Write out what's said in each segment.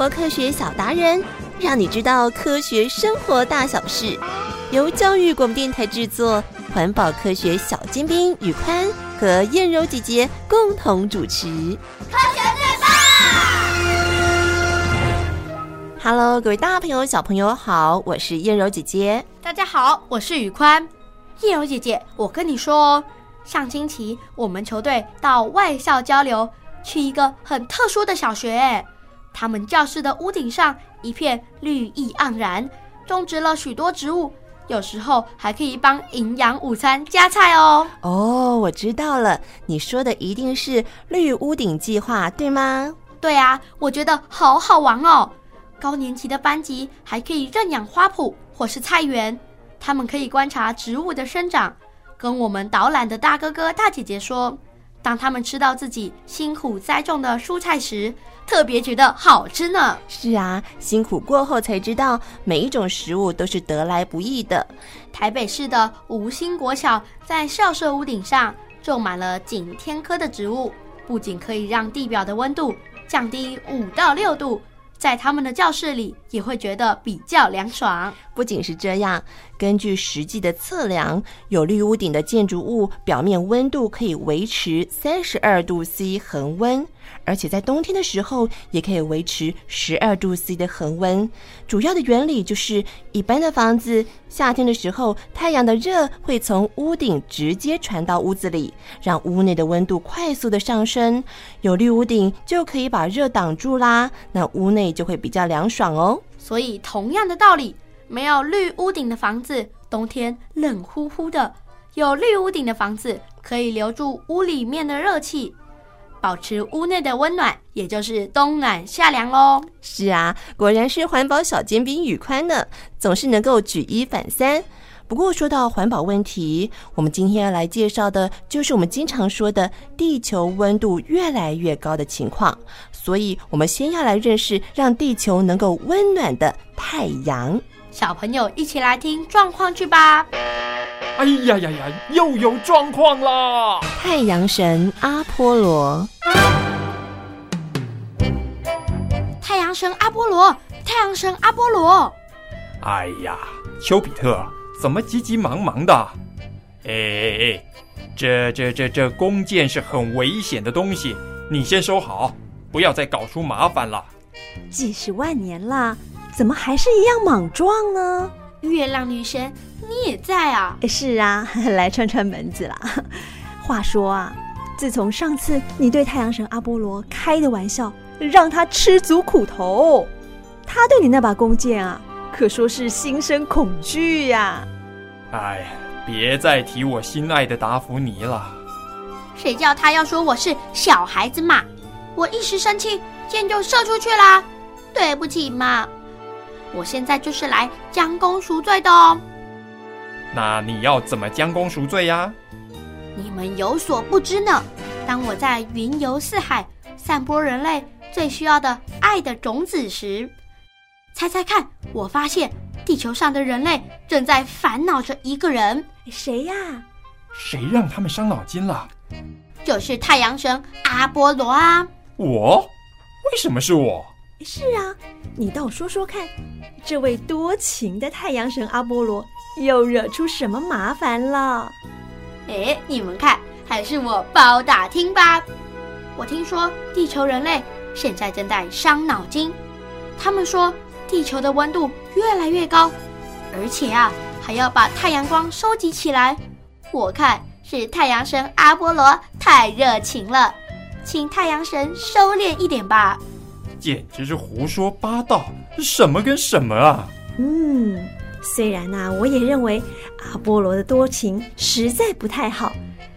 活科学小达人，让你知道科学生活大小事。由教育广播电台制作，环保科学小尖兵宇宽和燕柔姐姐共同主持。科学最棒！Hello，各位大朋友、小朋友好，我是燕柔姐姐。大家好，我是宇宽。燕柔姐姐，我跟你说哦，上星期我们球队到外校交流，去一个很特殊的小学。他们教室的屋顶上一片绿意盎然，种植了许多植物。有时候还可以帮营养午餐加菜哦。哦，我知道了，你说的一定是绿屋顶计划，对吗？对啊，我觉得好好玩哦。高年级的班级还可以认养花圃或是菜园，他们可以观察植物的生长，跟我们导览的大哥哥大姐姐说，当他们吃到自己辛苦栽种的蔬菜时，特别觉得好吃呢。是啊，辛苦过后才知道，每一种食物都是得来不易的。台北市的吴兴国小在校舍屋顶上种满了景天科的植物，不仅可以让地表的温度降低五到六度。在他们的教室里也会觉得比较凉爽。不仅是这样，根据实际的测量，有绿屋顶的建筑物表面温度可以维持三十二度 C 恒温，而且在冬天的时候也可以维持十二度 C 的恒温。主要的原理就是，一般的房子夏天的时候，太阳的热会从屋顶直接传到屋子里，让屋内的温度快速的上升。有绿屋顶就可以把热挡住啦，那屋内就会比较凉爽哦。所以同样的道理，没有绿屋顶的房子，冬天冷乎乎的；有绿屋顶的房子，可以留住屋里面的热气。保持屋内的温暖，也就是冬暖夏凉喽。是啊，果然是环保小尖兵宇宽呢，总是能够举一反三。不过说到环保问题，我们今天要来介绍的就是我们经常说的地球温度越来越高的情况。所以，我们先要来认识让地球能够温暖的太阳。小朋友一起来听状况剧吧。哎呀呀呀！又有状况啦！太阳神阿波罗，太阳神阿波罗，太阳神阿波罗。哎呀，丘比特，怎么急急忙忙的？哎哎哎，这这这这弓箭是很危险的东西，你先收好，不要再搞出麻烦了。几十万年了，怎么还是一样莽撞呢？月亮女神，你也在啊？是啊，来串串门子啦。话说啊，自从上次你对太阳神阿波罗开的玩笑，让他吃足苦头，他对你那把弓箭啊，可说是心生恐惧呀。哎，别再提我心爱的达芙妮了。谁叫他要说我是小孩子嘛？我一时生气，箭就射出去啦。对不起嘛。我现在就是来将功赎罪的哦。那你要怎么将功赎罪呀？你们有所不知呢。当我在云游四海，散播人类最需要的爱的种子时，猜猜看，我发现地球上的人类正在烦恼着一个人。谁呀？谁让他们伤脑筋了？就是太阳神阿波罗啊！我？为什么是我？是啊，你倒说说看，这位多情的太阳神阿波罗又惹出什么麻烦了？哎，你们看，还是我包打听吧。我听说地球人类现在正在伤脑筋，他们说地球的温度越来越高，而且啊，还要把太阳光收集起来。我看是太阳神阿波罗太热情了，请太阳神收敛一点吧。简直是胡说八道，什么跟什么啊！嗯，虽然呐、啊，我也认为阿波罗的多情实在不太好，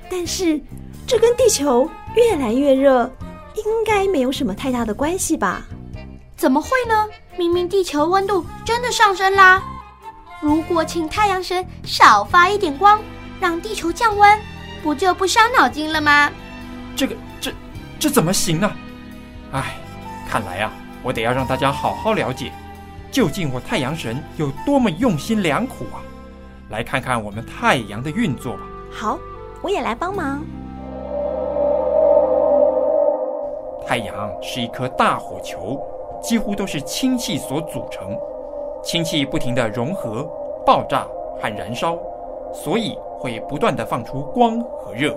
但是这跟地球越来越热应该没有什么太大的关系吧？怎么会呢？明明地球温度真的上升啦！如果请太阳神少发一点光，让地球降温，不就不伤脑筋了吗？这个，这，这怎么行呢？哎。看来啊，我得要让大家好好了解，究竟我太阳神有多么用心良苦啊！来看看我们太阳的运作吧。好，我也来帮忙。太阳是一颗大火球，几乎都是氢气所组成，氢气不停的融合、爆炸和燃烧，所以会不断的放出光和热。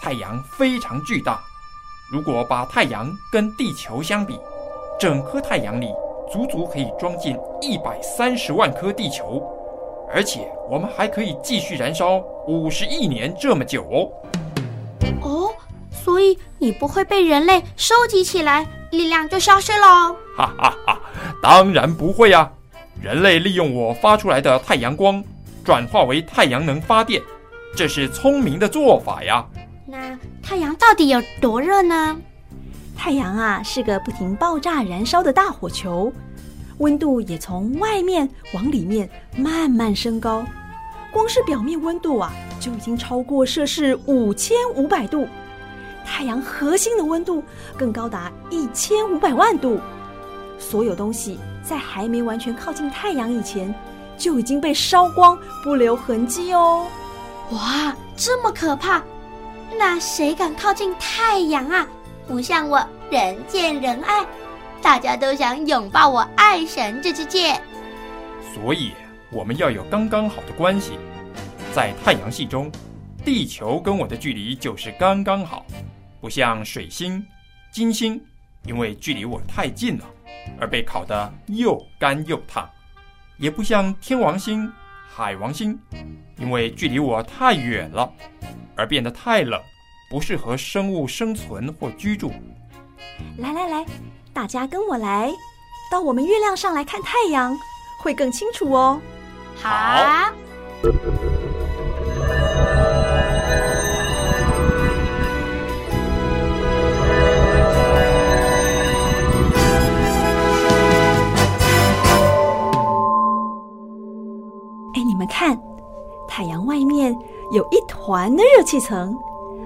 太阳非常巨大，如果把太阳跟地球相比，整颗太阳里足足可以装进一百三十万颗地球，而且我们还可以继续燃烧五十亿年这么久哦。哦，所以你不会被人类收集起来，力量就消失喽？哈哈哈，当然不会啊！人类利用我发出来的太阳光，转化为太阳能发电，这是聪明的做法呀。那太阳到底有多热呢？太阳啊，是个不停爆炸燃烧的大火球，温度也从外面往里面慢慢升高。光是表面温度啊，就已经超过摄氏五千五百度。太阳核心的温度更高达一千五百万度。所有东西在还没完全靠近太阳以前，就已经被烧光，不留痕迹哦。哇，这么可怕！那谁敢靠近太阳啊？不像我人见人爱，大家都想拥抱我爱神这支箭。所以我们要有刚刚好的关系。在太阳系中，地球跟我的距离就是刚刚好，不像水星、金星，因为距离我太近了，而被烤得又干又烫；也不像天王星、海王星，因为距离我太远了。而变得太冷，不适合生物生存或居住。来来来，大家跟我来，到我们月亮上来看太阳，会更清楚哦。好。环的热气层，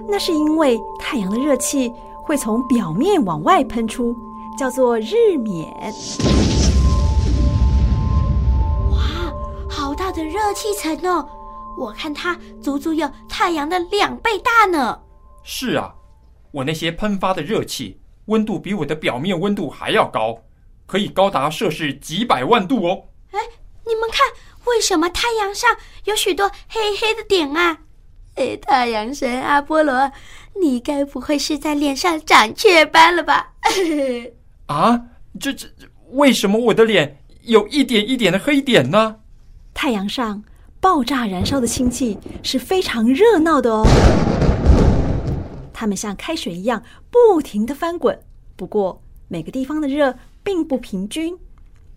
那是因为太阳的热气会从表面往外喷出，叫做日冕。哇，好大的热气层哦！我看它足足有太阳的两倍大呢。是啊，我那些喷发的热气，温度比我的表面温度还要高，可以高达摄氏几百万度哦。哎，你们看。为什么太阳上有许多黑黑的点啊？哎，太阳神阿波罗，你该不会是在脸上长雀斑了吧？啊，这这，为什么我的脸有一点一点的黑点呢？太阳上爆炸燃烧的氢气是非常热闹的哦，它们像开水一样不停的翻滚。不过每个地方的热并不平均，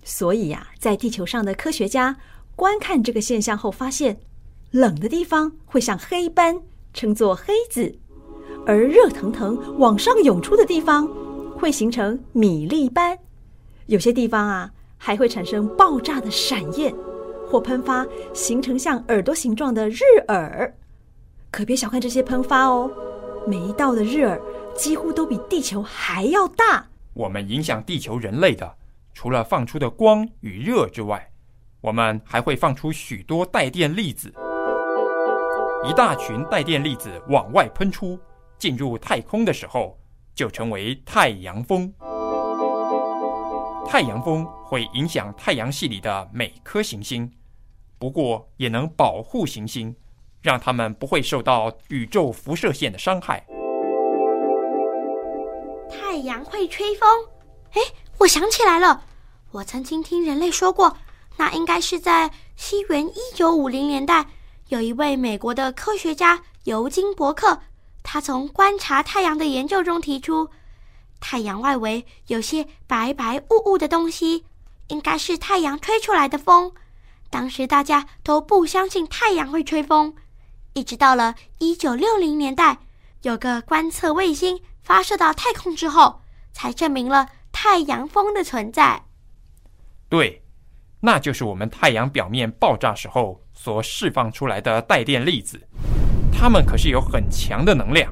所以呀，在地球上的科学家。观看这个现象后，发现冷的地方会像黑斑，称作黑子；而热腾腾往上涌出的地方会形成米粒斑。有些地方啊，还会产生爆炸的闪焰或喷发，形成像耳朵形状的日耳。可别小看这些喷发哦，每一道的日耳几乎都比地球还要大。我们影响地球人类的，除了放出的光与热之外，我们还会放出许多带电粒子，一大群带电粒子往外喷出，进入太空的时候，就成为太阳风。太阳风会影响太阳系里的每颗行星，不过也能保护行星，让它们不会受到宇宙辐射线的伤害。太阳会吹风？哎，我想起来了，我曾经听人类说过。那应该是在西元一九五零年代，有一位美国的科学家尤金·伯克，他从观察太阳的研究中提出，太阳外围有些白白雾雾的东西，应该是太阳吹出来的风。当时大家都不相信太阳会吹风，一直到了一九六零年代，有个观测卫星发射到太空之后，才证明了太阳风的存在。对。那就是我们太阳表面爆炸时候所释放出来的带电粒子，它们可是有很强的能量，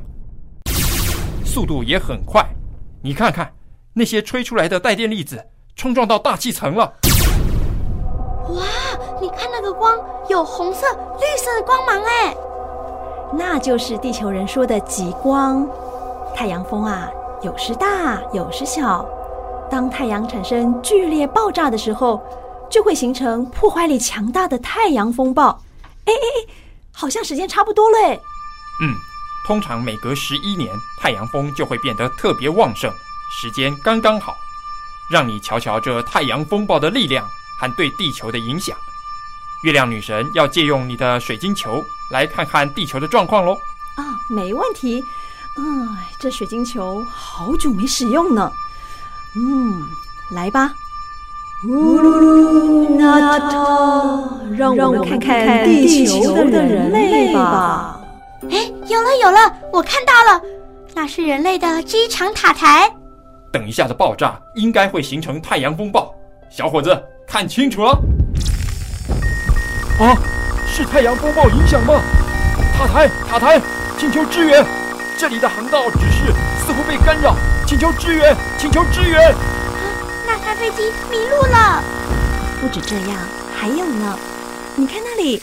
速度也很快。你看看那些吹出来的带电粒子冲撞到大气层了。哇，你看那个光有红色、绿色的光芒哎，那就是地球人说的极光。太阳风啊，有时大，有时小。当太阳产生剧烈爆炸的时候，就会形成破坏力强大的太阳风暴。哎哎哎，好像时间差不多了。嗯，通常每隔十一年，太阳风就会变得特别旺盛，时间刚刚好。让你瞧瞧这太阳风暴的力量和对地球的影响。月亮女神要借用你的水晶球来看看地球的状况喽。啊，没问题。嗯，这水晶球好久没使用呢。嗯，来吧。呜噜噜，那它，让我们看看地球的人类吧。哎，有了有了，我看到了，那是人类的机场塔台。等一下的爆炸应该会形成太阳风暴，小伙子看清楚了。啊，是太阳风暴影响吗？塔台，塔台，请求支援，这里的航道指示似乎被干扰，请求支援，请求支援。飞机迷路了。不止这样，还有呢，你看那里，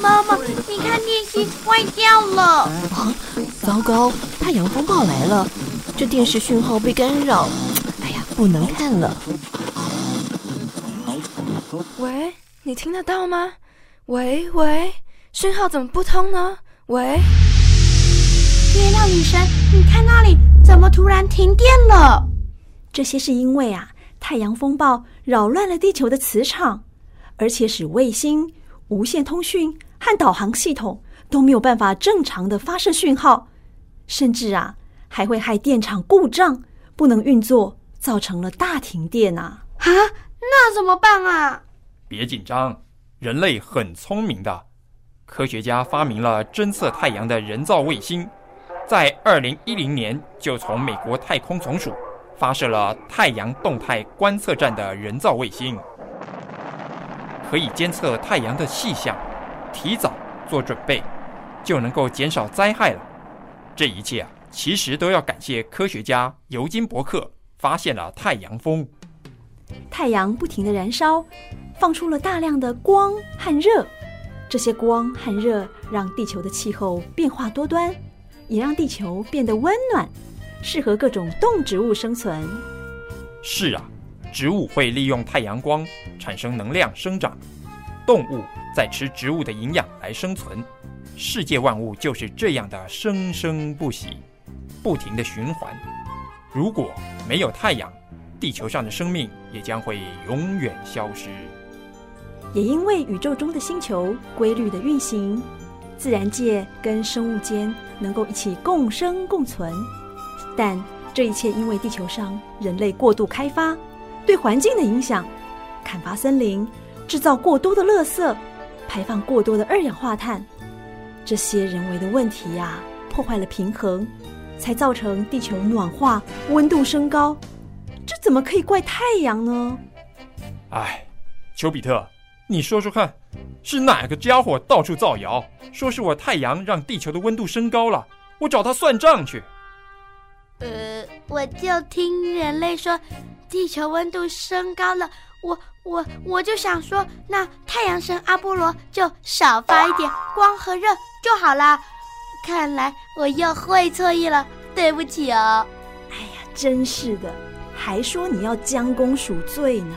妈妈，你看电视坏掉了。啊，糟糕，太阳风暴来了。这电视讯号被干扰，哎呀，不能看了。喂，你听得到吗？喂喂，讯号怎么不通呢？喂，月亮女神，你看那里怎么突然停电了？这些是因为啊，太阳风暴扰乱了地球的磁场，而且使卫星、无线通讯和导航系统都没有办法正常的发射讯号，甚至啊。还会害电厂故障，不能运作，造成了大停电啊！啊，那怎么办啊？别紧张，人类很聪明的，科学家发明了侦测太阳的人造卫星，在二零一零年就从美国太空总署发射了太阳动态观测站的人造卫星，可以监测太阳的气象，提早做准备，就能够减少灾害了。这一切啊！其实都要感谢科学家尤金·伯克发现了太阳风。太阳不停地燃烧，放出了大量的光和热。这些光和热让地球的气候变化多端，也让地球变得温暖，适合各种动植物生存。是啊，植物会利用太阳光产生能量生长，动物在吃植物的营养来生存。世界万物就是这样的生生不息。不停的循环，如果没有太阳，地球上的生命也将会永远消失。也因为宇宙中的星球规律的运行，自然界跟生物间能够一起共生共存。但这一切因为地球上人类过度开发，对环境的影响，砍伐森林，制造过多的垃圾，排放过多的二氧化碳，这些人为的问题呀、破坏了平衡。才造成地球暖化、温度升高，这怎么可以怪太阳呢？哎，丘比特，你说说看，是哪个家伙到处造谣，说是我太阳让地球的温度升高了？我找他算账去。呃，我就听人类说，地球温度升高了，我我我就想说，那太阳神阿波罗就少发一点光和热就好了。看来我又会错意了，对不起哦。哎呀，真是的，还说你要将功赎罪呢。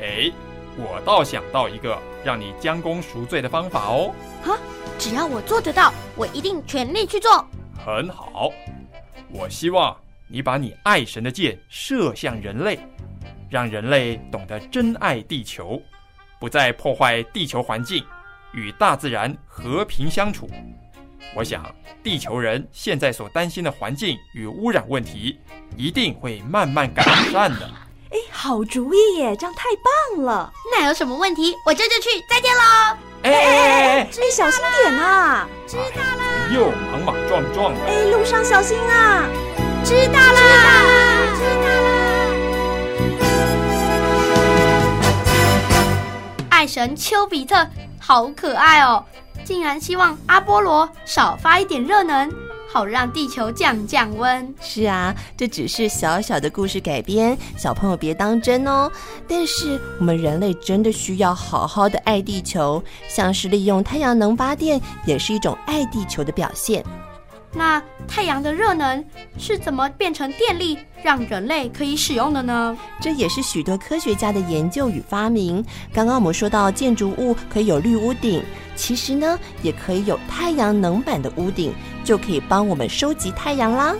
哎，我倒想到一个让你将功赎罪的方法哦。哈，只要我做得到，我一定全力去做。很好，我希望你把你爱神的箭射向人类，让人类懂得珍爱地球，不再破坏地球环境，与大自然和平相处。我想，地球人现在所担心的环境与污染问题，一定会慢慢改善的。哎，好主意耶，这样太棒了！那有什么问题？我这就去。再见喽！哎哎哎哎，你小心点啊！知道了。又莽莽撞撞的。哎，路上小心啊！知道啦。知道啦。知道了。爱神丘比特，好可爱哦！竟然希望阿波罗少发一点热能，好让地球降降温。是啊，这只是小小的故事改编，小朋友别当真哦。但是我们人类真的需要好好的爱地球，像是利用太阳能发电，也是一种爱地球的表现。那太阳的热能是怎么变成电力，让人类可以使用的呢？这也是许多科学家的研究与发明。刚刚我们说到建筑物可以有绿屋顶，其实呢，也可以有太阳能板的屋顶，就可以帮我们收集太阳啦。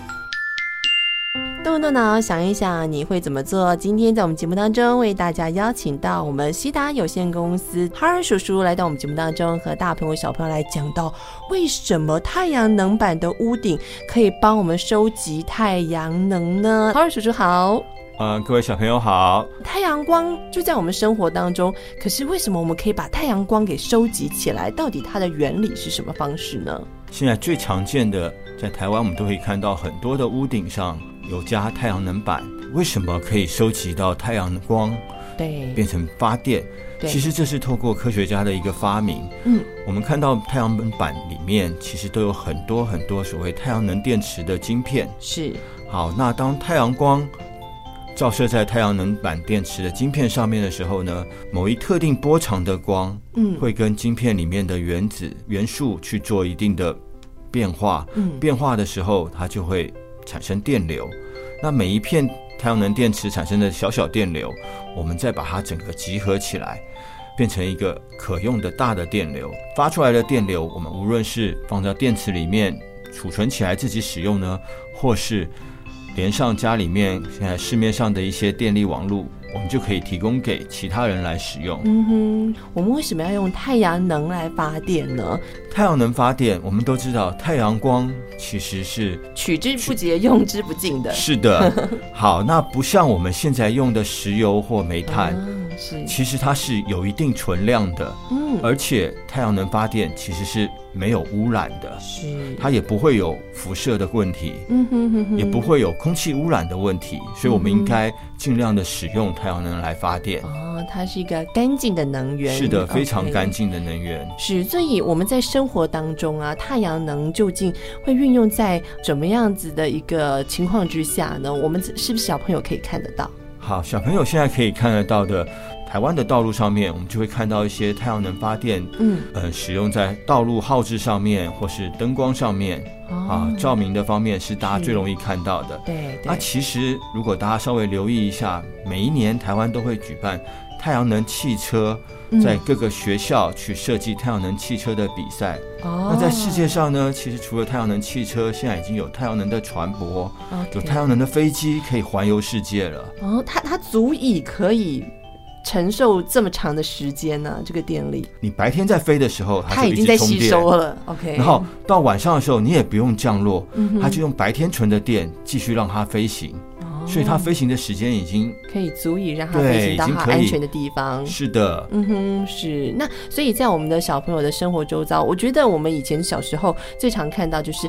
动动脑，想一想，你会怎么做？今天在我们节目当中，为大家邀请到我们西达有限公司哈尔叔叔来到我们节目当中，和大朋友小朋友来讲到为什么太阳能板的屋顶可以帮我们收集太阳能呢？哈尔叔叔好，嗯，各位小朋友好。太阳光就在我们生活当中，可是为什么我们可以把太阳光给收集起来？到底它的原理是什么方式呢？现在最常见的，在台湾我们都可以看到很多的屋顶上。有加太阳能板，为什么可以收集到太阳光？对，变成发电。对，其实这是透过科学家的一个发明。嗯，我们看到太阳能板里面其实都有很多很多所谓太阳能电池的晶片。是。好，那当太阳光照射在太阳能板电池的晶片上面的时候呢，某一特定波长的光，嗯，会跟晶片里面的原子元素去做一定的变化。嗯，变化的时候，它就会。产生电流，那每一片太阳能电池产生的小小电流，我们再把它整个集合起来，变成一个可用的大的电流。发出来的电流，我们无论是放在电池里面储存起来自己使用呢，或是连上家里面现在市面上的一些电力网络。我们就可以提供给其他人来使用。嗯哼，我们为什么要用太阳能来发电呢？太阳能发电，我们都知道，太阳光其实是取之不竭、用之不尽的。是的，好，那不像我们现在用的石油或煤炭。嗯是，其实它是有一定存量的，嗯，而且太阳能发电其实是没有污染的，是，它也不会有辐射的问题，嗯哼哼哼，也不会有空气污染的问题，所以我们应该尽量的使用太阳能来发电。哦，它是一个干净的能源，是的，非常干净的能源。Okay，是，所以我们在生活当中啊，太阳能究竟会运用在怎么样子的一个情况之下呢？我们是不是小朋友可以看得到？好，小朋友现在可以看得到的，台湾的道路上面，我们就会看到一些太阳能发电，嗯，呃，使用在道路耗志上面，或是灯光上面，哦、啊，照明的方面是大家最容易看到的。对，对。那其实如果大家稍微留意一下，每一年台湾都会举办太阳能汽车，在各个学校去设计太阳能汽车的比赛。哦。那在世界上呢，其实除了太阳能汽车，现在已经有太阳能的船舶.有太阳能的飞机可以环游世界了。哦，它它足以可以承受这么长的时间呢、啊？这个电力，你白天在飞的时候，它，已经在吸收了。OK。然后到晚上的时候，你也不用降落，嗯、它就用白天存的电继续让它飞行。所以它飞行的时间已经可以足以让它飞行到它安全的地方。是的，嗯哼，是。那所以在我们的小朋友的生活周遭，我觉得我们以前小时候最常看到就是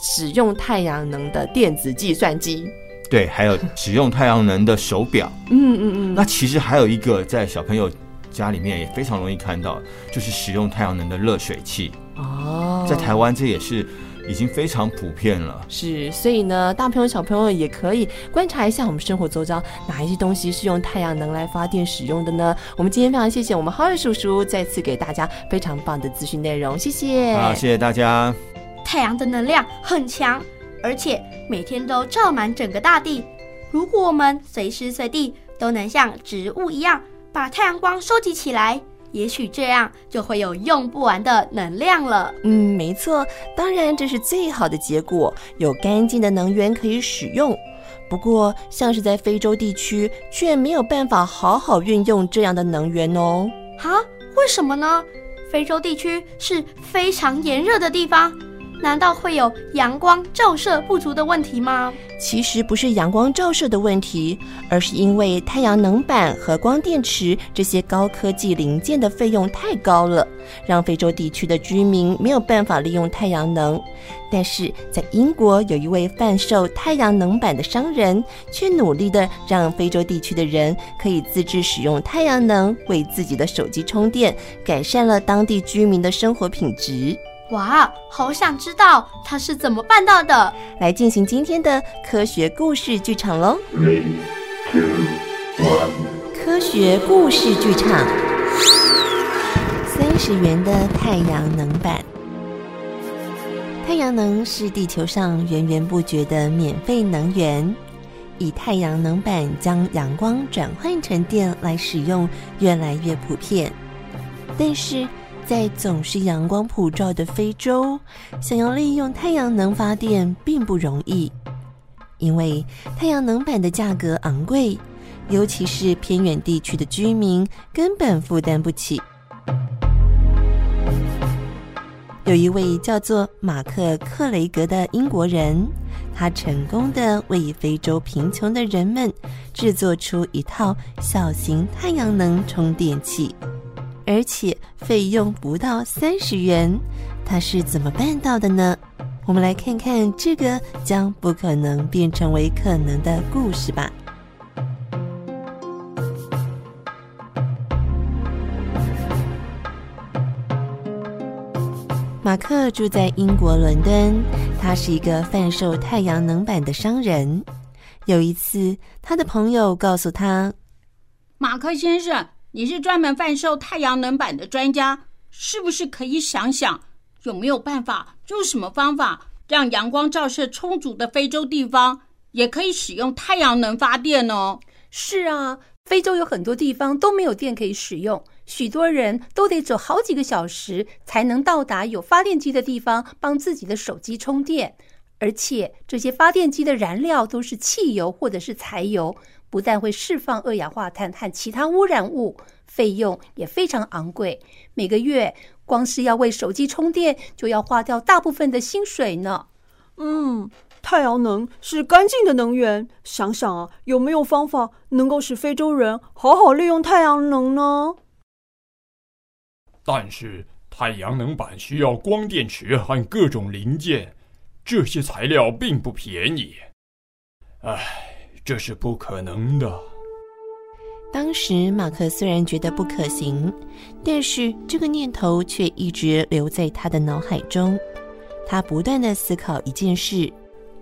使用太阳能的电子计算机，对，还有使用太阳能的手表。嗯嗯嗯。那其实还有一个在小朋友家里面也非常容易看到，就是使用太阳能的热水器。哦，在台湾这也是。已经非常普遍了，是，所以呢，大朋友小朋友也可以观察一下我们生活周遭哪一些东西是用太阳能来发电使用的呢？我们今天非常谢谢我们浩瑞叔叔再次给大家非常棒的资讯内容，谢谢。好，谢谢大家。太阳的能量很强，而且每天都照满整个大地。如果我们随时随地都能像植物一样把太阳光收集起来。也许这样就会有用不完的能量了。嗯，没错，当然这是最好的结果，有干净的能源可以使用。不过，像是在非洲地区，却没有办法好好运用这样的能源哦。啊？为什么呢？非洲地区是非常炎热的地方。难道会有阳光照射不足的问题吗？其实不是阳光照射的问题，而是因为太阳能板和光电池这些高科技零件的费用太高了，让非洲地区的居民没有办法利用太阳能。但是在英国，有一位贩售太阳能板的商人，却努力的让非洲地区的人可以自制使用太阳能为自己的手机充电，改善了当地居民的生活品质。哇，好想知道他是怎么办到的！来进行今天的科学故事剧场喽！Three, two, one. 科学故事剧场，三十元的太阳能板。太阳能是地球上源源不绝的免费能源，以太阳能板将阳光转换成电来使用越来越普遍。但是在总是阳光普照的非洲，想要利用太阳能发电并不容易，因为太阳能板的价格昂贵，尤其是偏远地区的居民根本负担不起。有一位叫做马克·克雷格的英国人，他成功的为非洲贫穷的人们制作出一套小型太阳能充电器，而且费用不到三十元。他是怎么办到的呢？我们来看看这个将不可能变成为可能的故事吧。马克住在英国伦敦，他是一个贩售太阳能板的商人。有一次，他的朋友告诉他：“马克先生，你是专门贩售太阳能板的专家，是不是可以想想有没有办法，用什么方法让阳光照射充足的非洲地方也可以使用太阳能发电呢？”“是啊，非洲有很多地方都没有电可以使用。”许多人都得走好几个小时才能到达有发电机的地方，帮自己的手机充电。而且这些发电机的燃料都是汽油或者是柴油，不但会释放二氧化碳和其他污染物，费用也非常昂贵。每个月光是要为手机充电，就要花掉大部分的薪水呢。嗯，太阳能是干净的能源。想想啊，有没有方法能够使非洲人好好利用太阳能呢？但是太阳能板需要光电池和各种零件，这些材料并不便宜。唉，这是不可能的。当时马克虽然觉得不可行，但是这个念头却一直留在他的脑海中。他不断地思考一件事：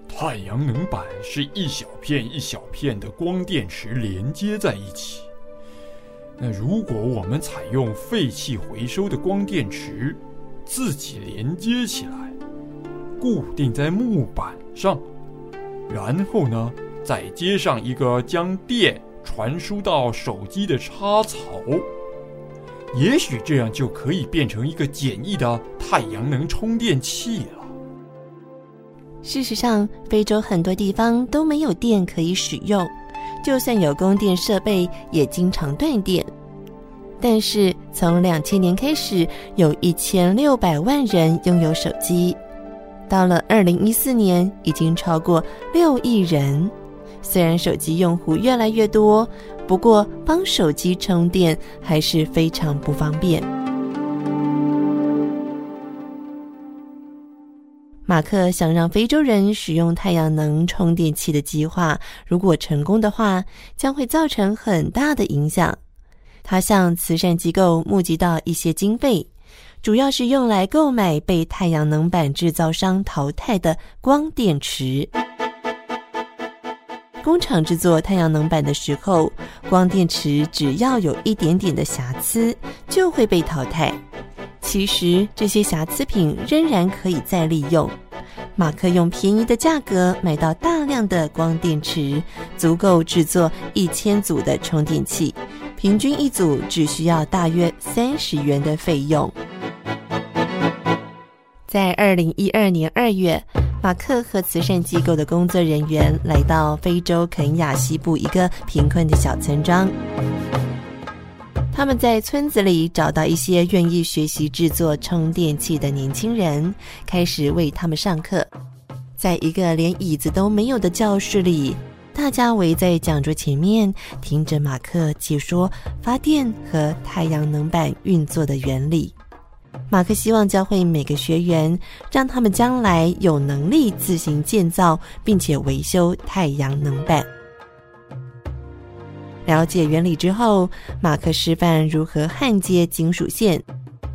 太阳能板是一小片一小片的光电池连接在一起。那如果我们采用废弃回收的光电池，自己连接起来，固定在木板上，然后呢，再接上一个将电传输到手机的插槽，也许这样就可以变成一个简易的太阳能充电器了。事实上，非洲很多地方都没有电可以使用。就算有供电设备，也经常断电。但是从两千年开始，有一千六百万人拥有手机，到了二零一四年，已经超过六亿人。虽然手机用户越来越多，不过帮手机充电还是非常不方便。马克想让非洲人使用太阳能充电器的计划，如果成功的话，将会造成很大的影响。他向慈善机构募集到一些经费，主要是用来购买被太阳能板制造商淘汰的光电池。工厂制作太阳能板的时候，光电池只要有一点点的瑕疵，就会被淘汰。其实这些瑕疵品仍然可以再利用。马克用便宜的价格买到大量的光电池，足够制作一千组的充电器，平均一组只需要大约三十元的费用。在二零一二年二月，马克和慈善机构的工作人员来到非洲肯亚西部一个贫困的小村庄。他们在村子里找到一些愿意学习制作充电器的年轻人，开始为他们上课。在一个连椅子都没有的教室里，大家围在讲桌前面，听着马克解说发电和太阳能板运作的原理。马克希望教会每个学员，让他们将来有能力自行建造并且维修太阳能板。了解原理之后，马克示范如何焊接金属线，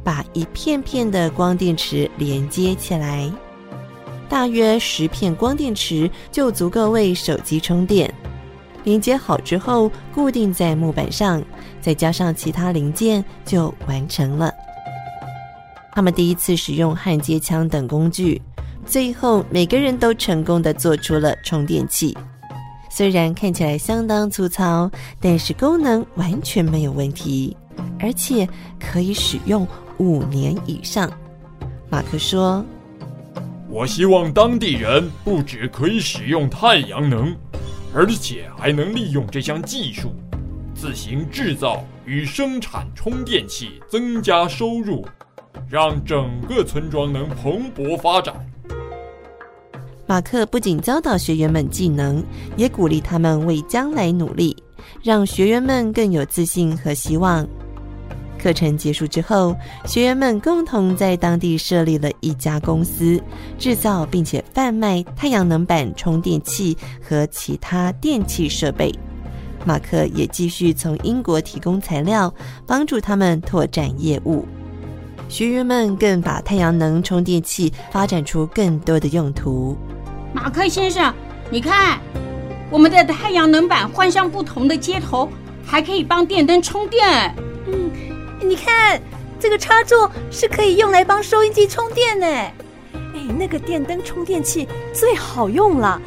把一片片的光电池连接起来。大约十片光电池就足够为手机充电。连接好之后，固定在木板上，再加上其他零件，就完成了。他们第一次使用焊接枪等工具，最后每个人都成功的做出了充电器。虽然看起来相当粗糙，但是功能完全没有问题，而且可以使用五年以上。马克说：“我希望当地人不只可以使用太阳能，而且还能利用这项技术，自行制造与生产充电器，增加收入，让整个村庄能蓬勃发展。”马克不仅教导学员们技能，也鼓励他们为将来努力，让学员们更有自信和希望。课程结束之后，学员们共同在当地设立了一家公司，制造并且贩卖太阳能板充电器和其他电器设备。马克也继续从英国提供材料，帮助他们拓展业务。学员们更把太阳能充电器发展出更多的用途。马克先生，你看，我们的太阳能板换上不同的接头，还可以帮电灯充电。嗯，你看这个插座是可以用来帮收音机充电呢。哎，那个电灯充电器最好用了。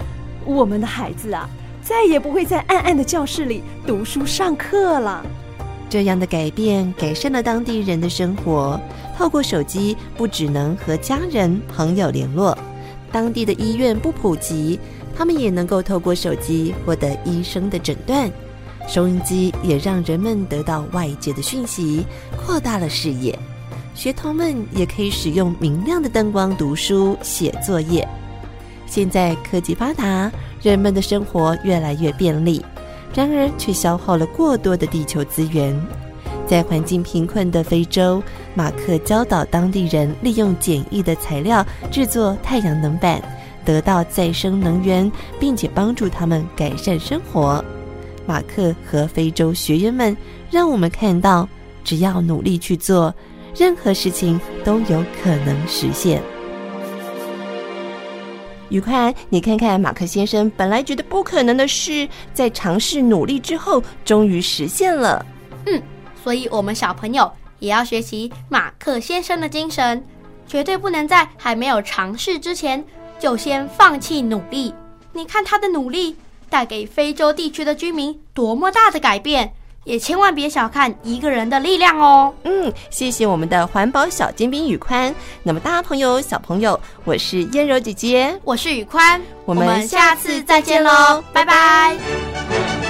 我们的孩子啊，再也不会在暗暗的教室里读书上课了。这样的改变改善了当地人的生活。透过手机，不只能和家人朋友联络。当地的医院不普及，他们也能够透过手机获得医生的诊断。收音机也让人们得到外界的讯息，扩大了视野。学童们也可以使用明亮的灯光读书、写作业。现在科技发达，人们的生活越来越便利，然而却消耗了过多的地球资源。在环境贫困的非洲，马克教导当地人利用简易的材料制作太阳能板，得到再生能源，并且帮助他们改善生活。马克和非洲学员们让我们看到，只要努力去做，任何事情都有可能实现。宇宽，你看看马克先生本来觉得不可能的事，在尝试努力之后，终于实现了。嗯。所以，我们小朋友也要学习马克先生的精神，绝对不能在还没有尝试之前就先放弃努力。你看他的努力带给非洲地区的居民多么大的改变，也千万别小看一个人的力量哦。嗯，谢谢我们的环保小尖兵宇宽。那么，大朋友、小朋友，我是燕柔姐姐，我是宇宽，我们下次再见喽，拜拜。欢